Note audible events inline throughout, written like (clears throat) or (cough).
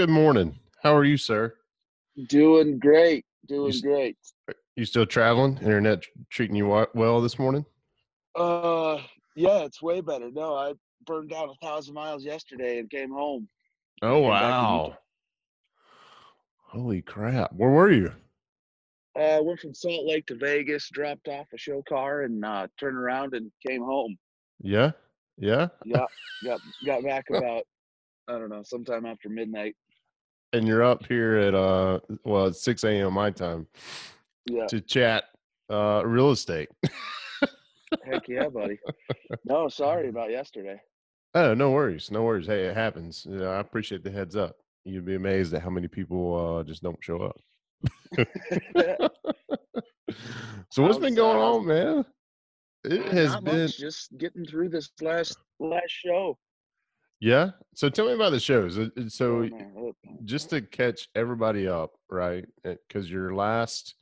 Good morning. How are you, sir? Doing great. Doing s- great. You still traveling? Internet treating you well this morning? Uh, yeah, it's way better. No, I burned down a thousand miles yesterday and came home. Oh Came back to Utah. wow! Holy crap! Where were you? Uh, went from Salt Lake to Vegas, dropped off a show car, and uh, turned around and came home. Yeah, yeah. Yeah, (laughs) got got back about I don't know, sometime after midnight. And you're up here at uh, well, it's six a.m. my time Yeah, to chat uh real estate. heck yeah, buddy. (laughs) No, sorry about yesterday. oh, no worries, no worries. Hey, it happens. Yeah, I appreciate the heads up. You'd be amazed at how many people uh just don't show up. (laughs) so what's been going on, man? It has been. much, just getting through this last last show. Yeah. So tell me about the shows. Uh, uh, So Oh, oh, just to catch everybody up, right? Because your last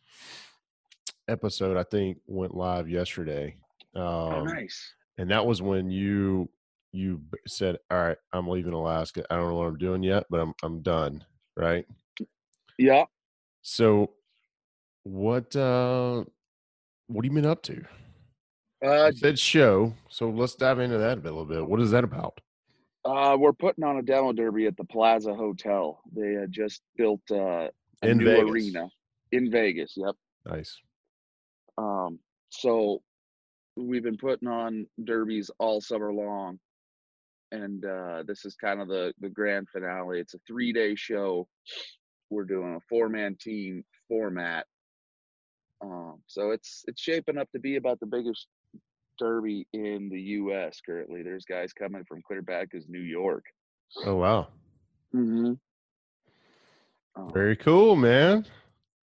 episode, I think, went live yesterday, oh, um, nice. and that was when you you said, "All right, I'm leaving Alaska. I don't know what I'm doing yet, but I'm I'm done." Right. Yeah. So, what uh, what have you been up to? Uh, You said show, so let's dive into that a little bit. What is that about? Uh, we're putting on a demo derby at the Plaza Hotel. They had just built uh, a In new Vegas. arena in Vegas. Yep. Nice. Um, so we've been putting on derbies all summer long, and uh, this is kind of the the grand finale. It's a three day show. We're doing a four man team format. Um, so it's it's shaping up to be about the biggest derby in the U.S. currently. There's guys coming from clear back as New York. Oh wow. Mm-hmm. Very cool, man.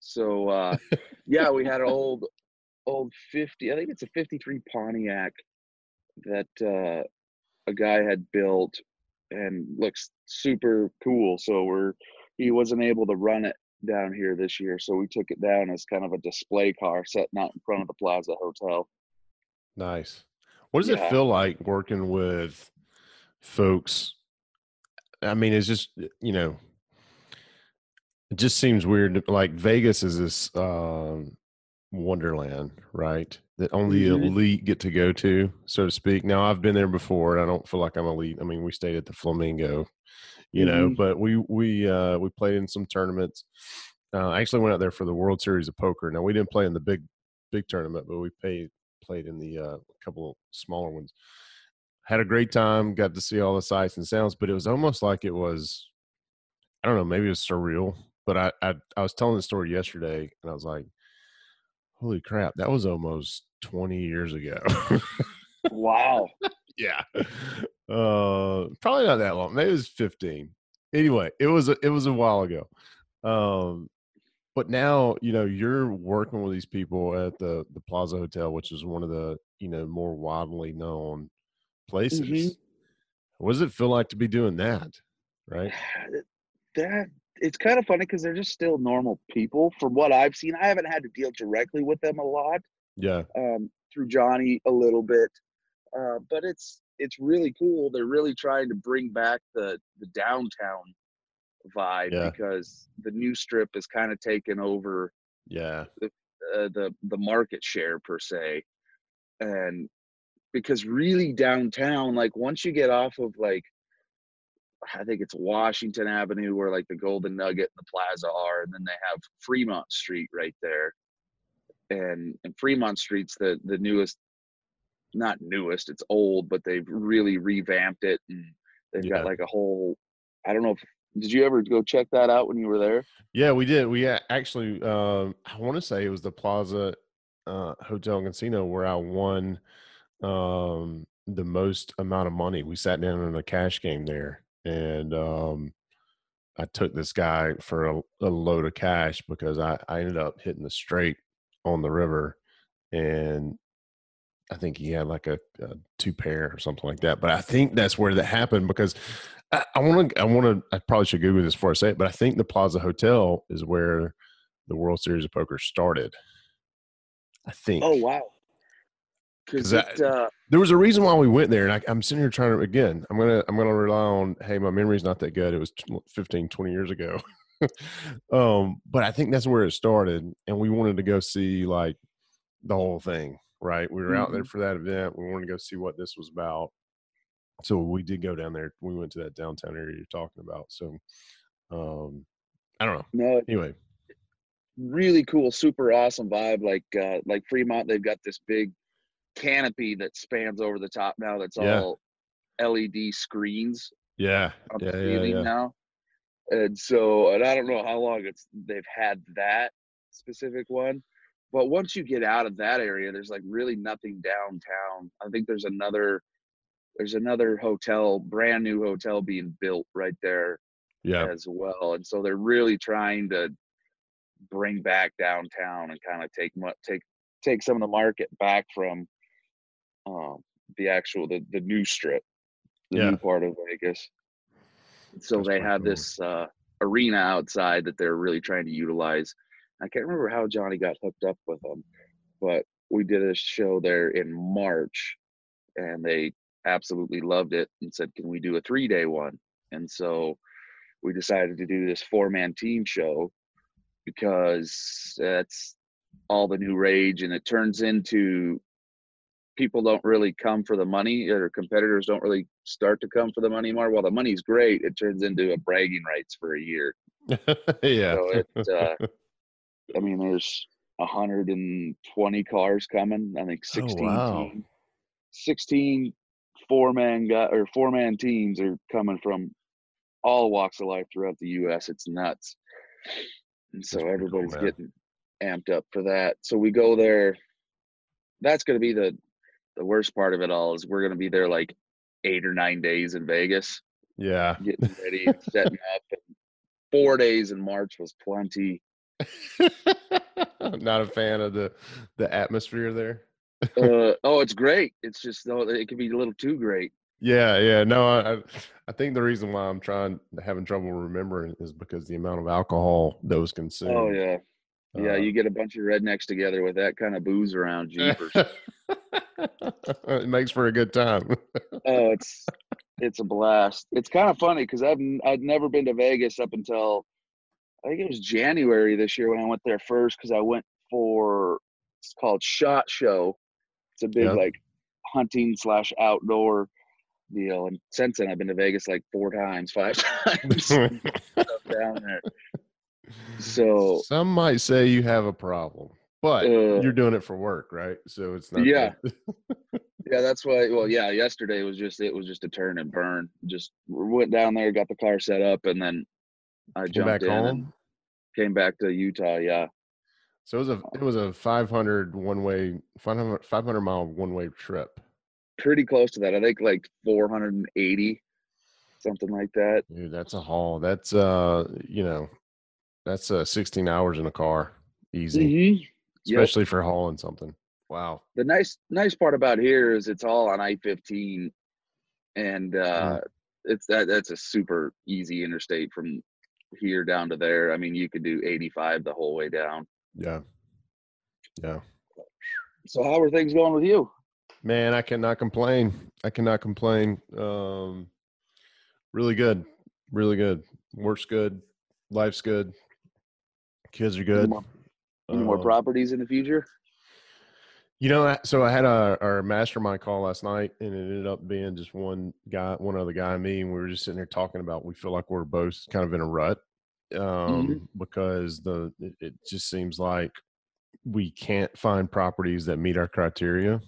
So uh (laughs) yeah, we had an old old 50, I think it's a 53 Pontiac that uh a guy had built and looks super cool. So we're he wasn't able to run it down here this year, so we took it down as kind of a display car sitting out in front of the Plaza Hotel. Nice. What does it feel like working with folks? I mean, it's just you know, it just seems weird. Like Vegas is this um, wonderland, right? That only the Mhm. elite get to go to, so to speak. Now, I've been there before, and I don't feel like I'm elite. I mean, we stayed at the Flamingo, you know, Mhm. but we we uh, we played in some tournaments. Uh, I actually went out there for the World Series of Poker. Now, we didn't play in the big big tournament, but we paid played in the uh, couple smaller ones. Had a great time. Got to see all the sights and sounds, but it was almost like it was. I don't know. Maybe it was surreal. But I I, I was telling the story yesterday, and I was like, "Holy crap! That was almost twenty years ago." Wow. (laughs) yeah, uh, probably not that long. Maybe it was fifteen. Anyway, it was a, it was a while ago. Um, but now you know you're working with these people at the the Plaza Hotel, which is one of the you know more widely known places. Mhm. What does it feel like to be doing that? Right? (sighs) that it's kind of funny because they're just still normal people from what I've seen. I haven't had to deal directly with them a lot. Yeah, um, through Johnny a little bit, uh, but it's it's really cool. They're really trying to bring back the the downtown vibe Yeah. because the new strip is kind of taken over yeah, uh, the the market share per se, and because really downtown, like once you get off of like I think it's Washington Avenue where like the Golden Nugget and the Plaza are, and then they have Fremont Street right there. And and Fremont Street's the the newest, not newest, it's old, but they've really revamped it and they've Yeah. got like a whole I don't know if did you ever go check that out when you were there? Yeah, we did. We actually, um, I want to say it was the Plaza uh, Hotel and Casino where I won um, the most amount of money. We sat down in a cash game there, and um, I took this guy for a, a load of cash because I, I ended up hitting the straight on the river, and I think he had like a, a, two pair or something like that. But I think that's where that happened because I want to. I want to. I probably should Google this before I say it, but I think the Plaza Hotel is where the World Series of Poker started. I think. Oh wow! Because uh, there was a reason why we went there, and I, am sitting here trying to again. I'm gonna I'm gonna rely on. Hey, my memory's not that good. It was 15, 20 years ago. (laughs) um, but I think that's where it started, and we wanted to go see like the whole thing. Right, we were mm-hmm. out there mm-hmm. for that event. We wanted to go see what this was about so we did go down there. We went to that downtown area you're talking about. So, um, I don't know. No. Anyway, really cool, super awesome vibe. Like uh, like Fremont, they've got this big canopy that spans over the top now. That's yeah. all LED screens. Yeah. Yeah. Yeah, yeah. Now. And so, and I don't know how long it's they've had that specific one, but once you get out of that area, there's like really nothing downtown. I think there's another there's another hotel, brand new hotel being built right there yeah. as well. And so they're really trying to bring back downtown and kind of take take take some of the market back from um, the actual the, the new strip, the yeah. new part of Vegas. So That's they have cool. this uh, arena outside that they're really trying to utilize. I can't remember how Johnny got hooked up with them, but we did a show there in March, and they absolutely loved it and said, "Can we do a three day one?" And so we decided to do this four man team show because that's all the new rage, and it turns into people don't really come for the money, or competitors don't really start to come for the money more. While the money's great, it turns into a bragging rights for a year. (laughs) yeah. So it, uh, (laughs) I mean, there's 120 cars coming. I think 16 oh, wow. team, 16 four man guy or four man teams are coming from all walks of life throughout the U.S. It's nuts, and so everybody's cool, getting amped up for that. So we go there. That's going to be the the worst part of it all is we're going to be there like eight or nine days in Vegas. Yeah, getting (laughs) ready and setting up. And four days in March was plenty. I'm (laughs) Not a fan of the the atmosphere there uh, (laughs) oh, it's great. It's just though it can be a little too great. Yeah, yeah. No, I I think the reason why I'm trying having trouble remembering is because the amount of alcohol that was oh, consumed. Oh yeah. Yeah, uh, you get a bunch of rednecks together with that kind of booze around, (laughs) jeepers. it makes for a good time. oh, (laughs) it's it's a blast. It's kind of funny because I've I'd never been to Vegas up until I think it was January this year when I went there first because I went for it's called Shot Show it's a big yep. like hunting slash outdoor deal. And since then, I've been to Vegas like four times, five (laughs) times (laughs) down there. So some might say you have a problem, but uh, you're doing it for work, right? So it's not. Yeah. (laughs) yeah, that's why. Well, yeah, yesterday was just it was just a turn and burn. Just went down there, got the car set up, and then I came jumped in home? came back to Utah. Yeah. So it was a it was a 500 one way 500, 500 mile one way trip. Pretty close to that. I think like 480 something like that. Dude, that's a haul. That's uh, you know, that's uh 16 hours in a car. Easy. Mm-hmm. Especially yep. for hauling something. Wow. The nice nice part about here is it's all on I-15 and uh mm. it's that that's a super easy interstate from here down to there. I mean, you could do 85 the whole way down. Yeah. Yeah. So how are things going with you? Man, I cannot complain. I cannot complain. Um really good. Really good. Work's good. Life's good. Kids are good. Any more, any more uh, properties in the future? You know, so I had a, our mastermind call last night, and it ended up being just one guy, one other guy, and me, and we were just sitting there talking about. We feel like we're both kind of in a rut. Um, mm-hmm. because the it, just seems like we can't find properties that meet our criteria,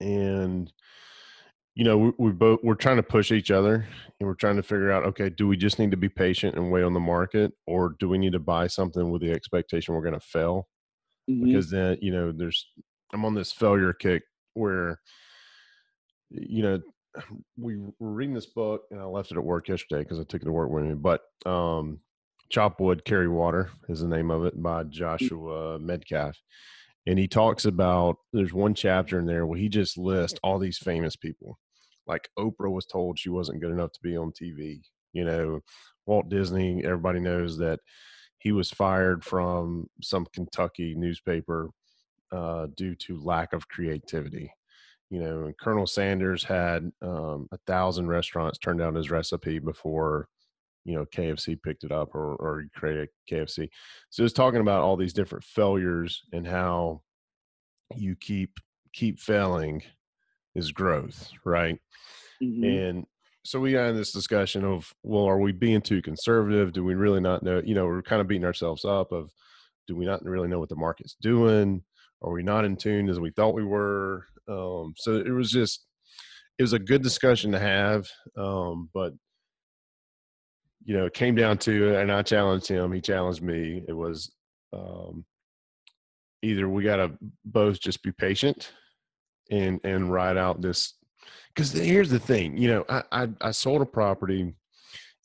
and you know, we, we both we're trying to push each other, and we're trying to figure out, okay, do we just need to be patient and wait on the market, or do we need to buy something with the expectation we're going to fail? Mhm. Because then, you know, there's I'm on this failure kick where, you know, we were reading this book, and I left it at work yesterday because I took it to work with me. But um, Chop Wood, Carry Water is the name of it by Joshua Medcalf. And he talks about there's one chapter in there where he just lists all these famous people. Like Oprah was told she wasn't good enough to be on TV. You know, Walt Disney, everybody knows that he was fired from some Kentucky newspaper uh, due to lack of creativity. You know, and Colonel Sanders had um, a thousand restaurants turn down his recipe before you know KFC picked it up or or created KFC. So it's talking about all these different failures and how you keep keep failing is growth, right? Mhm. And so we got in this discussion of, well, are we being too conservative? Do we really not know? You know, we're kind of beating ourselves up of, do we not really know what the market's doing? Are we not in tune as we thought we were? Um, so it was just, it was a good discussion to have. Um, but you know, it came down to, and I challenged him. He challenged me. It was um, either we got to both just be patient and and ride out this. Because here's the thing, you know, I, I I sold a property,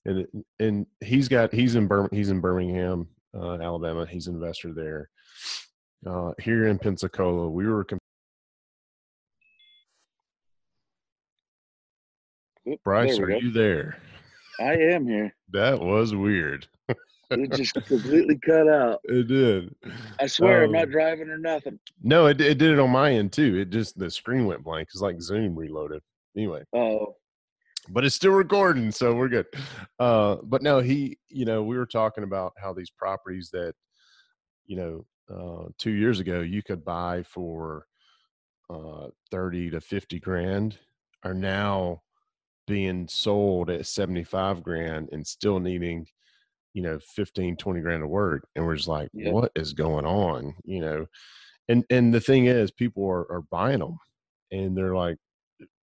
and and he's got he's in Bir- he's in Birmingham, uh, Alabama. He's an investor there. Uh, here in Pensacola, we were. com- Oop, Bryce, there are go. you there? I am here. (laughs) That was weird. It (laughs) just completely cut out. It did. I swear I'm Um, not driving or nothing. No, it, it did it on my end too. It just the screen went blank. It's like Zoom reloaded. Anyway, Oh, but it's still recording, so we're good. Uh, but no, he, you know, we were talking about how these properties that, you know, uh, two years ago you could buy for uh, thirty to fifty grand are now being sold at seventy five grand and still needing, you know, 15, 20 grand of work, and we're just like, Yep. what is going on? You know, and and the thing is, people are are buying them, and they're like,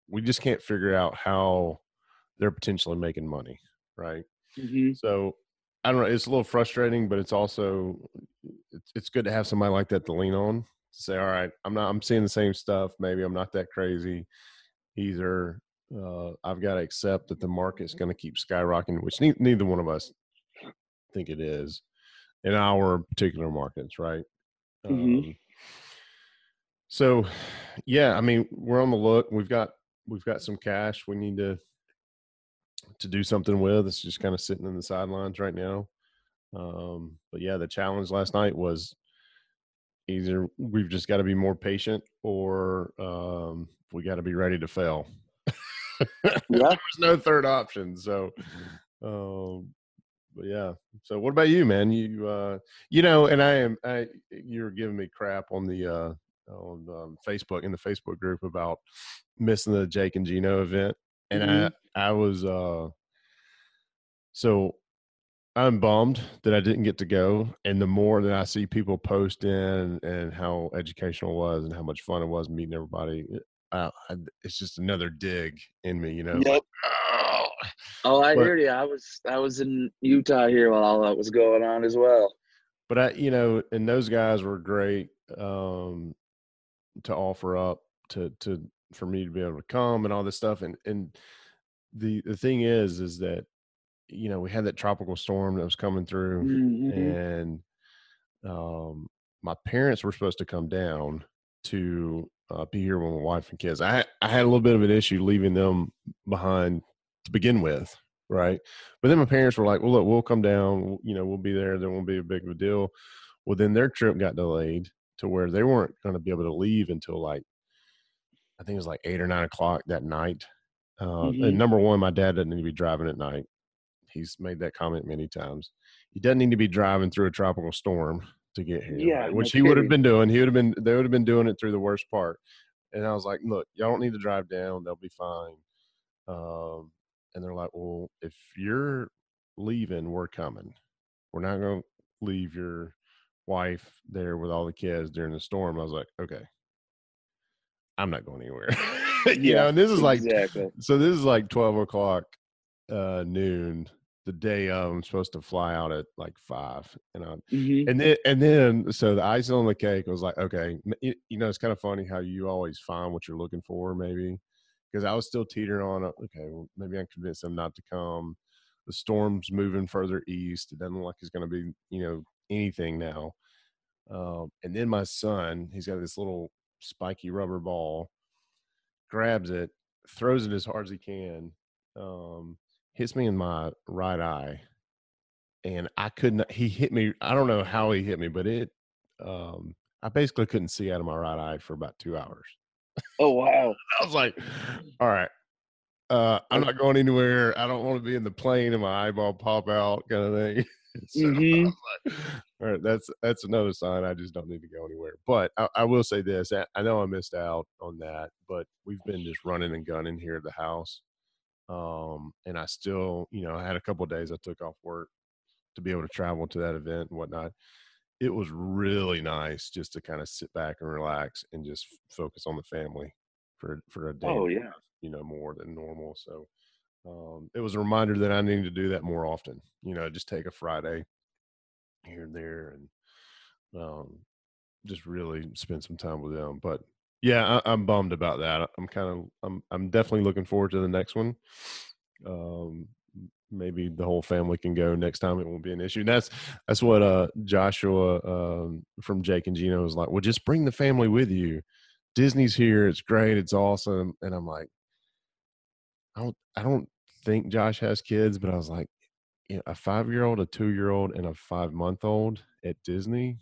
we just can't figure out how they're potentially making money, right? hmm So I don't know. It's a little frustrating, but it's also it's it's good to have somebody like that to lean on. To say, all right, I'm not. I'm seeing the same stuff. Maybe I'm not that crazy. Either uh, I've got to accept that the market's going to keep skyrocketing, which ne- neither one of us think it is in our particular markets, right? Mhm. Um, so, yeah, I mean, we're on the look. We've got we've got some cash. We need to to do something with. It's just kind of sitting in the sidelines right now. Um, but yeah, the challenge last night was either we've just got to be more patient or um, we got to be ready to fail. (laughs) Yeah. There's no third option. So, um, but yeah. So what about you, man? You, uh, you know, and I am, I, you're giving me crap on the, uh, on um, Facebook in the Facebook group about missing the Jake and Gino event. And Mhm. I, I was, uh, so I'm bummed that I didn't get to go. And the more that I see people post in and how educational it was and how much fun it was meeting everybody, uh, I, it's just another dig in me, you know. Yep. "Oh." Oh, I But- hear you. I was I was in Utah here while all that was going on as well. But I, you know, and those guys were great um, to offer up to to for me to be able to come and all this stuff. And and the the thing is, is that you know we had that tropical storm that was coming through. Mhm. and um, my parents were supposed to come down to uh, be here with my wife and kids. I I had a little bit of an issue leaving them behind to begin with, right? But then my parents were like, "Well, look, we'll come down. You know, we'll be there. There won't be a big of a deal." Well, then their trip got delayed to where they weren't going to be able to leave until like I think it was like eight or nine o'clock that night. Uh, Mhm. And number one, my dad doesn't need to be driving at night. He's made that comment many times. He doesn't need to be driving through a tropical storm to get here, Yeah, right? which he would have been doing. He would have been. They would have been doing it through the worst part. And I was like, "Look, y'all don't need to drive down. They'll be fine." Um, and they're like, "Well, if you're leaving, we're coming. We're not going to leave your wife there with all the kids during the storm." I was like, "Okay, I'm not going anywhere." (laughs) you know, and this is like exactly. so this is like twelve o'clock uh noon the day of I'm supposed to fly out at like five. And I Mhm. and then and then so the icing on the cake was like, okay, you, you know, it's kind of funny how you always find what you're looking for, maybe. Because I was still teetering on, uh, okay, well, maybe I'm convinced them not to come. The storm's moving further east. It doesn't look like it's going to be, you know, anything now. Um, and then my son, he's got this little spiky rubber ball, grabs it, throws it as hard as he can, um, hits me in my right eye, and I couldn't. He hit me. I don't know how he hit me, but it. Um, I basically couldn't see out of my right eye for about two hours. Oh wow. (laughs) I was like, all right. Uh, I'm not going anywhere. I don't want to be in the plane and my eyeball pop out kind of thing. (laughs) so Mhm. like, all right, that's that's another sign. I just don't need to go anywhere. But I, I will say this: I, I know I missed out on that, but we've been just running and gunning here at the house. Um, and I still, you know, I had a couple of days I took off work to be able to travel to that event and whatnot. It was really nice just to kind of sit back and relax and just focus on the family for for a day Oh yeah. you know, more than normal. So um, it was a reminder that I need to do that more often. You know, just take a Friday here and there and um, just really spend some time with them. But yeah, I, I'm bummed about that. I'm kind of, I'm, I'm definitely looking forward to the next one. Um, maybe the whole family can go next time. It won't be an issue. And that's that's what uh, Joshua um, from Jake and Gino was like. Well, just bring the family with you. Disney's here. It's great. It's awesome. And I'm like, I don't, I don't think Josh has kids, but I was like, you know, a five year old, a two year old, and a five month old at Disney.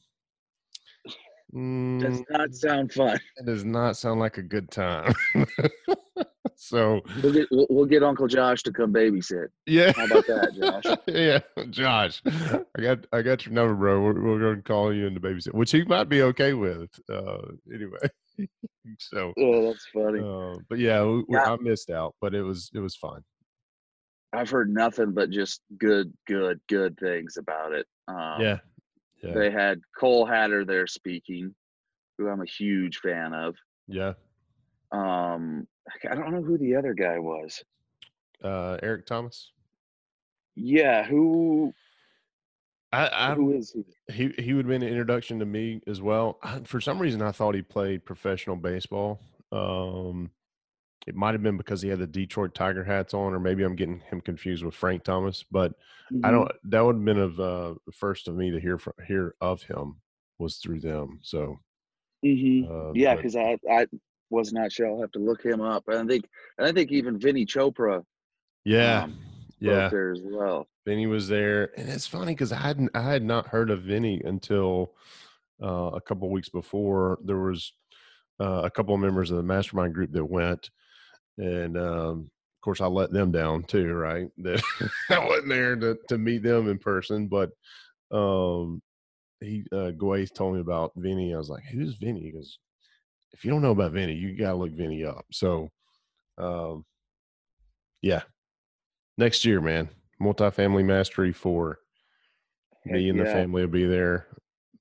Does Mm, not sound fun. it does not sound like a good time. (laughs) so We'll get we'll, we'll get Uncle Josh to come babysit. yeah, How about that, Josh? (laughs) yeah, Josh, I got I got your number, bro. We're, we're going to call you in to babysit, which he might be okay with. Uh, anyway, (laughs) so Oh, that's funny. uh, but yeah, we. I missed out, but it was it was fun. I've heard nothing but just good, good, good things about it. Um, yeah, yeah, They had Cole Hatter there speaking, who I'm a huge fan of. yeah. Um, I don't know who the other guy was. Uh, Eric Thomas. Yeah, who I, I who is he? he he would have been an introduction to me as well. I, for some reason, I thought he played professional baseball. Um, it might have been because he had the Detroit Tiger hats on, or maybe I'm getting him confused with Frank Thomas. But I Mhm. don't. That would have been of uh, the first of me to hear from, hear of him was through them. So Mhm. uh, Yeah, because I I was not sure. I'll have to look him up. And I think and I think even Vinny Chopra yeah, um, yeah. there as well. Vinny was there, and it's funny because I hadn't I had not heard of Vinny until uh, a couple weeks before. There was uh, a couple of members of the mastermind group that went, and um, of course I let them down too, right? (laughs) That (laughs) I wasn't there to to meet them in person, but um, he uh, Gway told me about Vinny. I was like, "Who's Vinny?" Because "If you don't know about Vinny, you gotta look Vinny up." So, um, yeah, next year, man, multifamily mastery for Heck me and the family will be there,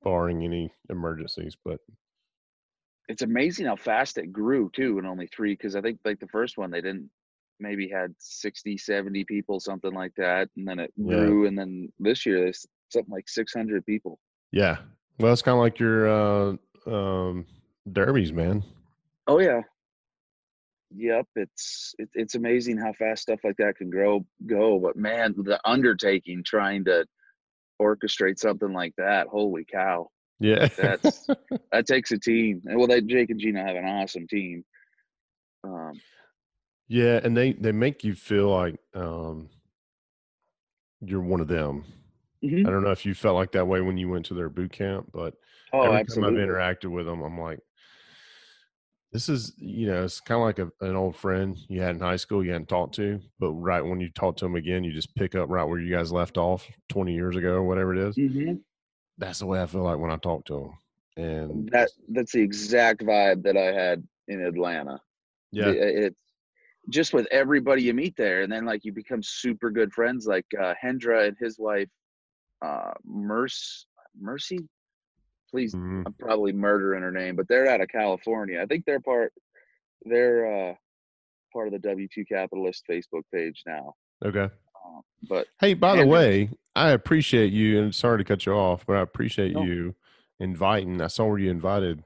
barring any emergencies. But It's amazing how fast it grew too in only three. Because I think like the first one they didn't maybe had 60, 70 people, something like that, and then it Yeah. grew. And then this year there's something like six hundred people. yeah, well, it's kind of like your uh, um, derbies, man. Oh yeah. Yep, it's it, it's amazing how fast stuff like that can grow go. But man, the undertaking trying to orchestrate something like that, holy cow. Yeah, That's (laughs) that takes a team. Well they Jake and Gino have an awesome team. Um yeah, and they they make you feel like um, you're one of them. mhm. I don't know if you felt like that way when you went to their boot camp, but Oh, every absolutely. time I've interacted with them, I'm like, this is, you know, it's kind of like a, an old friend you had in high school you hadn't talked to, but right when you talk to them again, you just pick up right where you guys left off 20 years ago or whatever it is. Mhm. That's the way I feel like when I talk to them. And That that's the exact vibe that I had in Atlanta. yeah, The- it's just with everybody you meet there and then like you become super good friends like uh hendra and his wife uh mercy mercy please mhm, i'm probably murdering her name but they're out of california i think they're part they're uh part of the W2 Capitalist Facebook page now. Okay. But Hey, by the way, I appreciate you, and sorry to cut you off, but I appreciate No. you inviting. I saw where you invited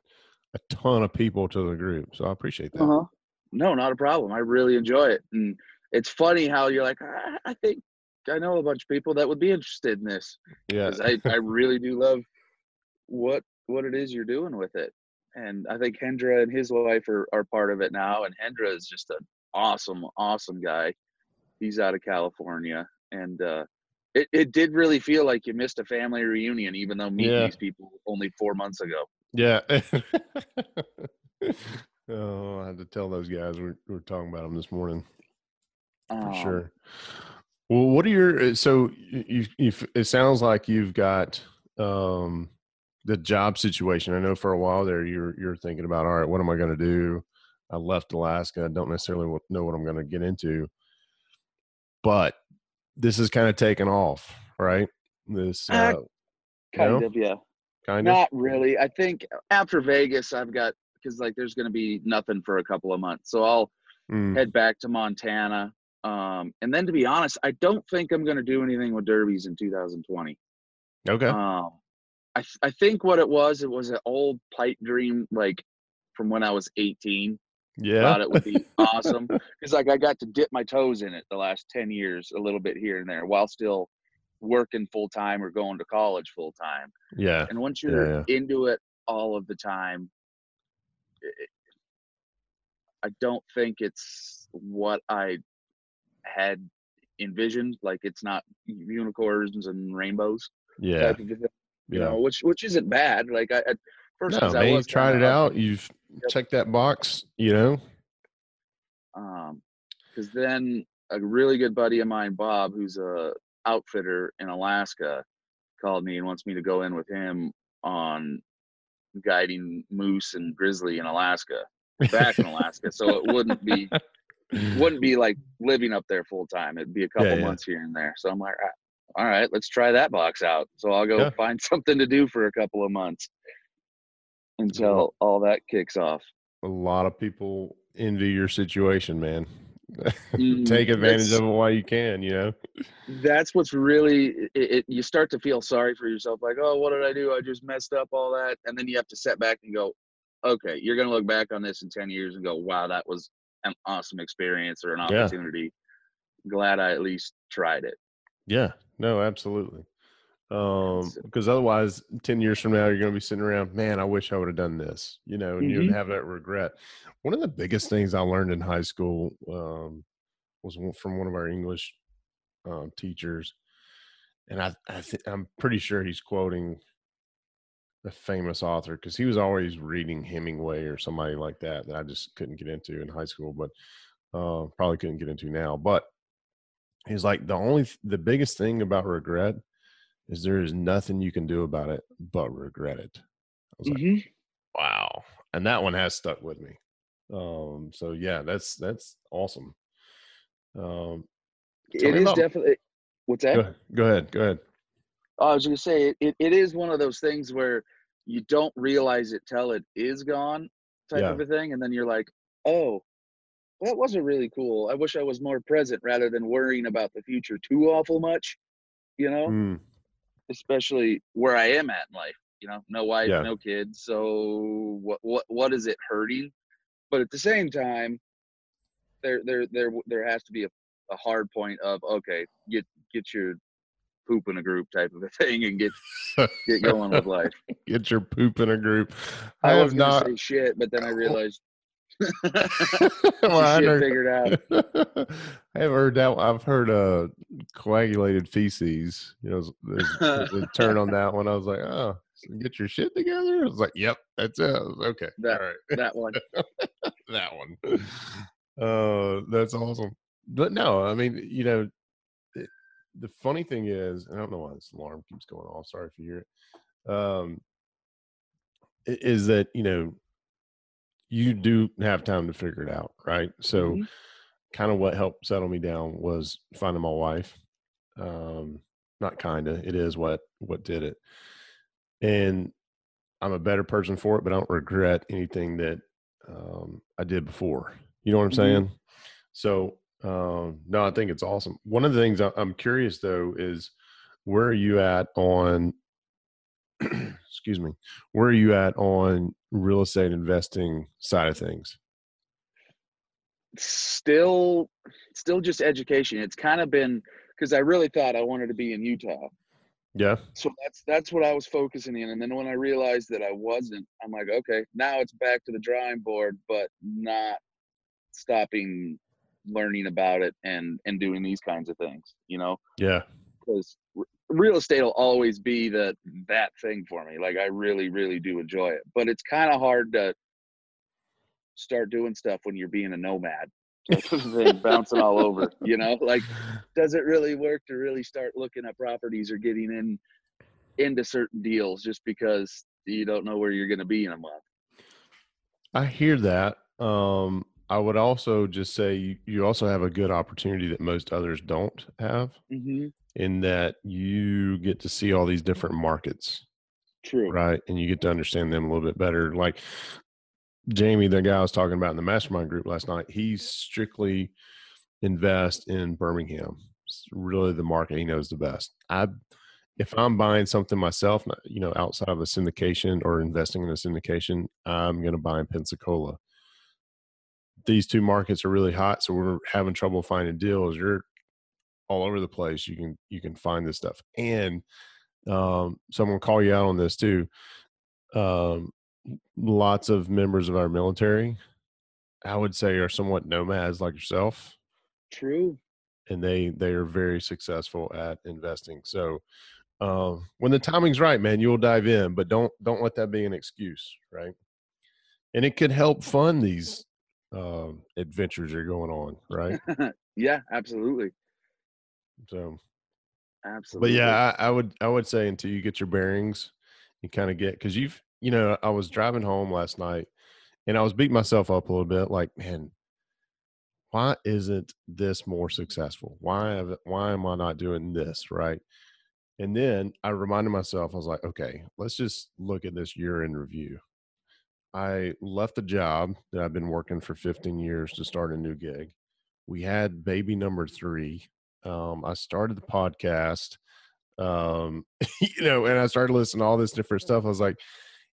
a ton of people to the group, so I appreciate that. uh-huh. no, not a problem. I really enjoy it, and it's funny how you're like, I, I think I know a bunch of people that would be interested in this. Yeah, I, I really do love what what it is you're doing with it. And I think Hendra and his wife are, are part of it now. And Hendra is just an awesome, awesome guy. He's out of California. And uh, it, it did really feel like you missed a family reunion, even though meeting Yeah. these people only four months ago. yeah. (laughs) oh, I had to tell those guys we we were talking about them this morning for Um, sure. Well, what are your uh, so you, you, you it sounds like you've got um the job situation. I know for a while there you're you're thinking about all right, what am I going to do? I left Alaska. I don't necessarily know what I'm going to get into, but this is kind of taken off, right? This Uh, uh, you Kind know, of, yeah. kind of Not really. I think after Vegas, I've got, because like there's going to be nothing for a couple of months. So I'll, Mm, head back to Montana. Um, and then to be honest, I don't think I'm going to do anything with derbies in 2020. okay. Um, I, th- I think what it was, it was an old pipe dream, like from when I was 18. Yeah. Thought it would be (laughs) awesome because like I got to dip my toes in it the last 10 years, a little bit here and there, while still working full time or going to college full time. yeah. And once you're into it all of the time, it, I don't think it's what I had envisioned. Like it's not unicorns and rainbows Yeah. type of thing, you Yeah. know, which which isn't bad. Like I at first No, man, I you've tried it up- out. You've checked that box, you know? Um, because then a really good buddy of mine, Bob, who's a outfitter in Alaska, called me and wants me to go in with him on guiding moose and grizzly in Alaska, back in Alaska. So it wouldn't be wouldn't be like living up there full time. It'd be a couple yeah. months here and there. So I'm like, "Ah, all right, let's try that box out. So I'll go Yeah. find (laughs) something to do for a couple of months until all that kicks off. a lot of people envy your situation, man. (laughs) Mm, Take advantage that's- of it while you can, you know? that's what's really it, it, you start to feel sorry for yourself like oh what did i do i just messed up all that and then you have to set back and go okay you're going to look back on this in 10 years and go wow that was an awesome experience or an Yeah. opportunity glad i at least tried it Yeah, no, absolutely. Um, because otherwise, 10 years from now, you're going to be sitting around, man, I wish I would have done this, you know, and you would Mhm. have that regret. One of the biggest things I learned in high school um, was from one of our English um, teachers. And I, I th- I'm pretty sure he's quoting a famous author because he was always reading Hemingway or somebody like that that I just couldn't get into in high school, but uh, probably couldn't get into now. But he's like the only th- the biggest thing about regret is there is nothing you can do about it but regret it. I was like, wow, and that one has stuck with me. Um, so yeah, that's that's awesome. Um, it is about- definitely what's that go, ahead- go ahead, go ahead. Oh, I was going to say it, it, it is one of those things where you don't realize it till it is gone type Yeah. of a thing and then you're like oh that wasn't really cool i wish i was more present rather than worrying about the future too awful much you know Mm, especially where i am at in life you know no wife Yeah. no kids so what what what is it hurting but at the same time there there there there has to be a, a hard point of okay get get your poop in a group type of a (laughs) thing and get get going with (laughs) life get your poop in a group. I, I, have was not. say shit, but then I realized (laughs) well, I heard- figured out. (laughs) I have heard that. I've heard uh coagulated feces. You know, there's, there's a turn on that one. I was like, oh, get your shit together. I was like, yep, that's it. Okay, That- all right, That one. (laughs) that one. Uh, that's awesome. But no, I mean, you know, it, the funny thing is, I don't know why this alarm keeps going off. Sorry if you hear it. Um, is that you know, you do have time to figure it out, right? So Mhm. kind of what helped settle me down was finding my wife. Um, not kind of, it is what what did it. And I'm a better person for it, but I don't regret anything that um, I did before. You know what I'm Mhm. saying? So um, no, I think it's awesome. One of the things I'm curious though is where are you at on? (clears throat) excuse me. Where are you at on real estate investing side of things? Still, still just education. It's kind of been because I really thought I wanted to be in Utah. Yeah. So that's that's what I was focusing in. And then when I realized that I wasn't, I'm like, okay, now it's back to the drawing board, but not stopping learning about it and and doing these kinds of things, you know, Yeah. because real estate will always be the that thing for me. Like I really, really do enjoy it, but it's kind of hard to start doing stuff when you're being a nomad. (laughs) Bouncing all over, you know, like does it really work to really start looking at properties or getting in into certain deals just because you don't know where you're going to be in a month I hear that. Um, I would also just say you, you also have a good opportunity that most others don't have mm-hmm. in that you get to see all these different markets, true right? And you get to understand them a little bit better. Like Jamie, the guy I was talking about in the mastermind group last night, he strictly invest in Birmingham. It's really the market he knows the best. I if I'm buying something myself, you know, outside of a syndication or investing in a syndication, I'm going to buy in Pensacola. These two markets are really hot, so we're having trouble finding deals. You're all over the place. You can you can find this stuff, and um, someone call you out on this too. Um, lots of members of our military, I would say, are somewhat nomads like yourself true and they they are very successful at investing. So um, when the timing's right, man, you'll dive in, but don't don't let that be an excuse, right? And it could help fund these um, adventures you're going on, right? (laughs) yeah absolutely So, absolutely but yeah, I, I would I would say until you get your bearings, you kind of get because you've you know I was driving home last night, and I was beating myself up a little bit, like man. Why isn't this more successful? Why have, why am I not doing this right? And then I reminded myself, I was like, okay, let's just look at this year in review. I left a job that I've been working for 15 years to start a new gig. We had baby number three. Um, I started the podcast, um, (laughs) you know, and I started listening to all this different stuff. I was like,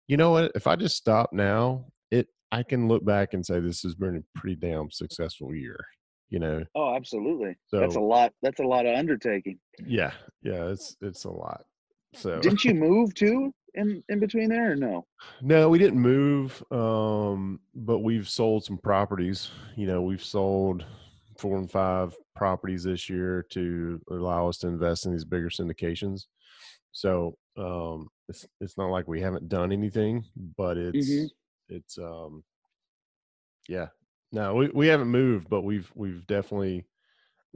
you know what? If I just stop now, it I can look back and say this has been a pretty damn successful year. You know, oh absolutely that's a lot that's a lot of undertaking yeah, yeah, it's it's a lot. So didn't you move too in in between there or no No, we didn't move, um, but we've sold some properties. You know, we've sold four and five properties this year to allow us to invest in these bigger syndications. So um, it's it's not like we haven't done anything, but it's Mhm. it's um, yeah. No, we, we haven't moved, but we've we've definitely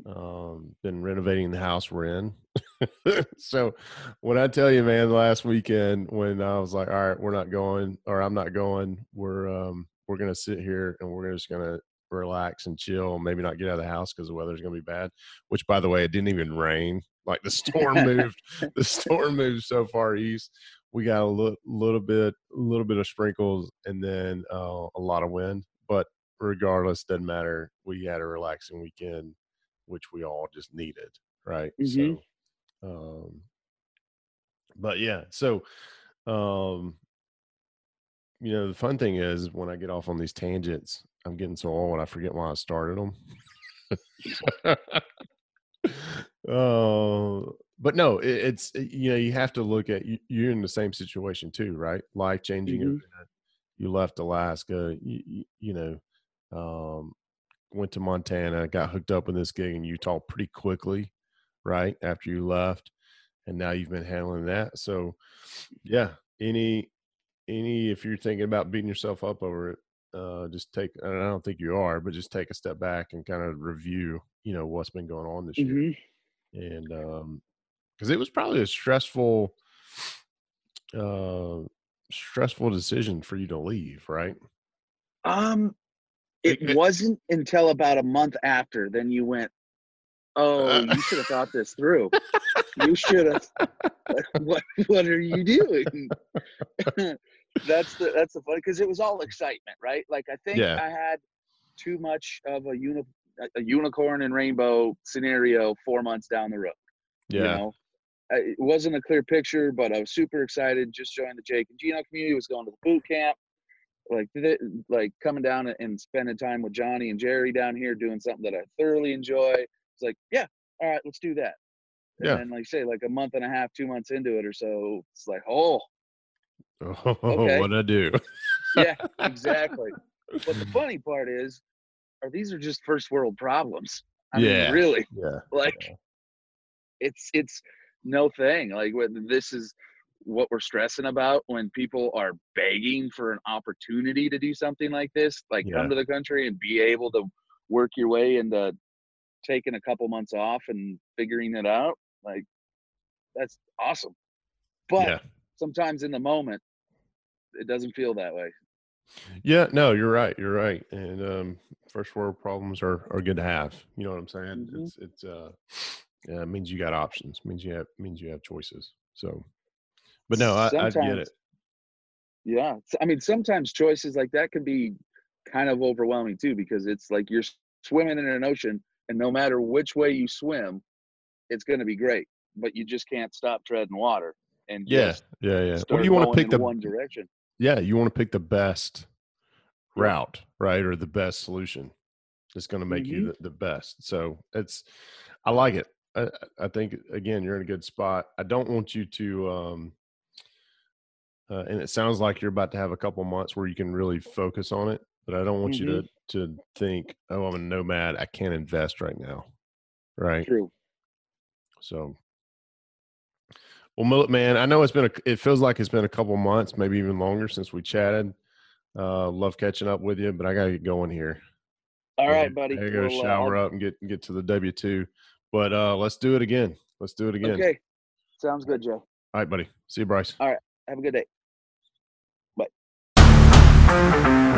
um, been renovating the house we're in. (laughs) so when I tell you, man, last weekend when I was like, all right, we're not going, or I'm not going, we're um, we're gonna sit here and we're just gonna relax and chill, maybe not get out of the house because the weather's gonna be bad. Which, by the way, it didn't even rain. Like the storm (laughs) moved, the storm moved so far east. We got a little, little bit, a little bit of sprinkles, and then uh, a lot of wind. But regardless, doesn't matter. We had a relaxing weekend, which we all just needed, right? Mhm. So, um, but yeah, so, um, you know, the fun thing is when I get off on these tangents, I'm getting so old, I forget why I started them. (laughs) uh, but no, it, it's you know you have to look at you, you're in the same situation too, right? Life changing Mhm. You left Alaska, you, you, you know, um, went to Montana, got hooked up with this gig in Utah pretty quickly, right after you left, and now you've been handling that. So, yeah, any any if you're thinking about beating yourself up over it, uh, just take. And I don't think you are, but just take a step back and kind of review, you know, what's been going on this year Mhm. and um because it was probably a stressful uh stressful decision for you to leave right Um, it (laughs) wasn't until about a month after. Then you went, "Oh, uh, you should have thought this through. You should have. (laughs) (laughs) What What are you doing?" that's the that's the fun because it was all excitement, right? Like I think Yeah. I had too much of a uni, a, a unicorn and rainbow scenario four months down the road. Yeah. You know, it wasn't a clear picture, but I was super excited. Just joined the Jake and Gino community. Was going to the boot camp, like th- like coming down and spending time with Johnny and Jerry down here, doing something that I thoroughly enjoy. It's like, yeah, all right, let's do that. And Yeah. then, like say, like a month and a half, two months into it or so, it's like, oh, (laughs) Oh, Okay. what I do? yeah, exactly. but the (laughs) funny part is, are these are just first world problems? I Yeah. mean, really, Yeah. (laughs) like it's it's no thing like what this is what we're stressing about when people are begging for an opportunity to do something like this like Yeah. come to the country and be able to work your way into taking a couple months off and figuring it out like that's awesome but yeah. sometimes in the moment it doesn't feel that way Yeah, no, you're right. You're right. And um, first world problems are, are good to have. You know what I'm saying? Mhm. It's it's uh, yeah, it means you got options. means you have means you have choices. So, but no, I, I get it. Yeah. I mean, sometimes choices like that can be kind of overwhelming too, because it's like you're swimming in an ocean and no matter which way you swim, it's going to be great, but you just can't stop treading water and Yeah, yeah, yeah. Well, start you want to pick the one direction. yeah, you want to pick the best route, right, or the best solution. that's going to make you Mhm. the, the best. So it's, I like it. I, I- I think again, you're in a good spot. I don't want you to, um, uh, and it sounds like you're about to have a couple months where you can really focus on it. But I don't want you to to think, oh, I'm a nomad. I can't invest right now, right? True. So, well, Millet man, I know it's been a, it feels like it's been a couple months, maybe even longer since we chatted. Uh, love catching up with you, but I gotta get going here. all right I buddy. I gotta Well, uh, shower I'll- up and get get to the W two. But uh, let's do it again. Let's do it again. Okay. Sounds good, Joe. All right, buddy. See you, Bryce. All right, have a good day. Música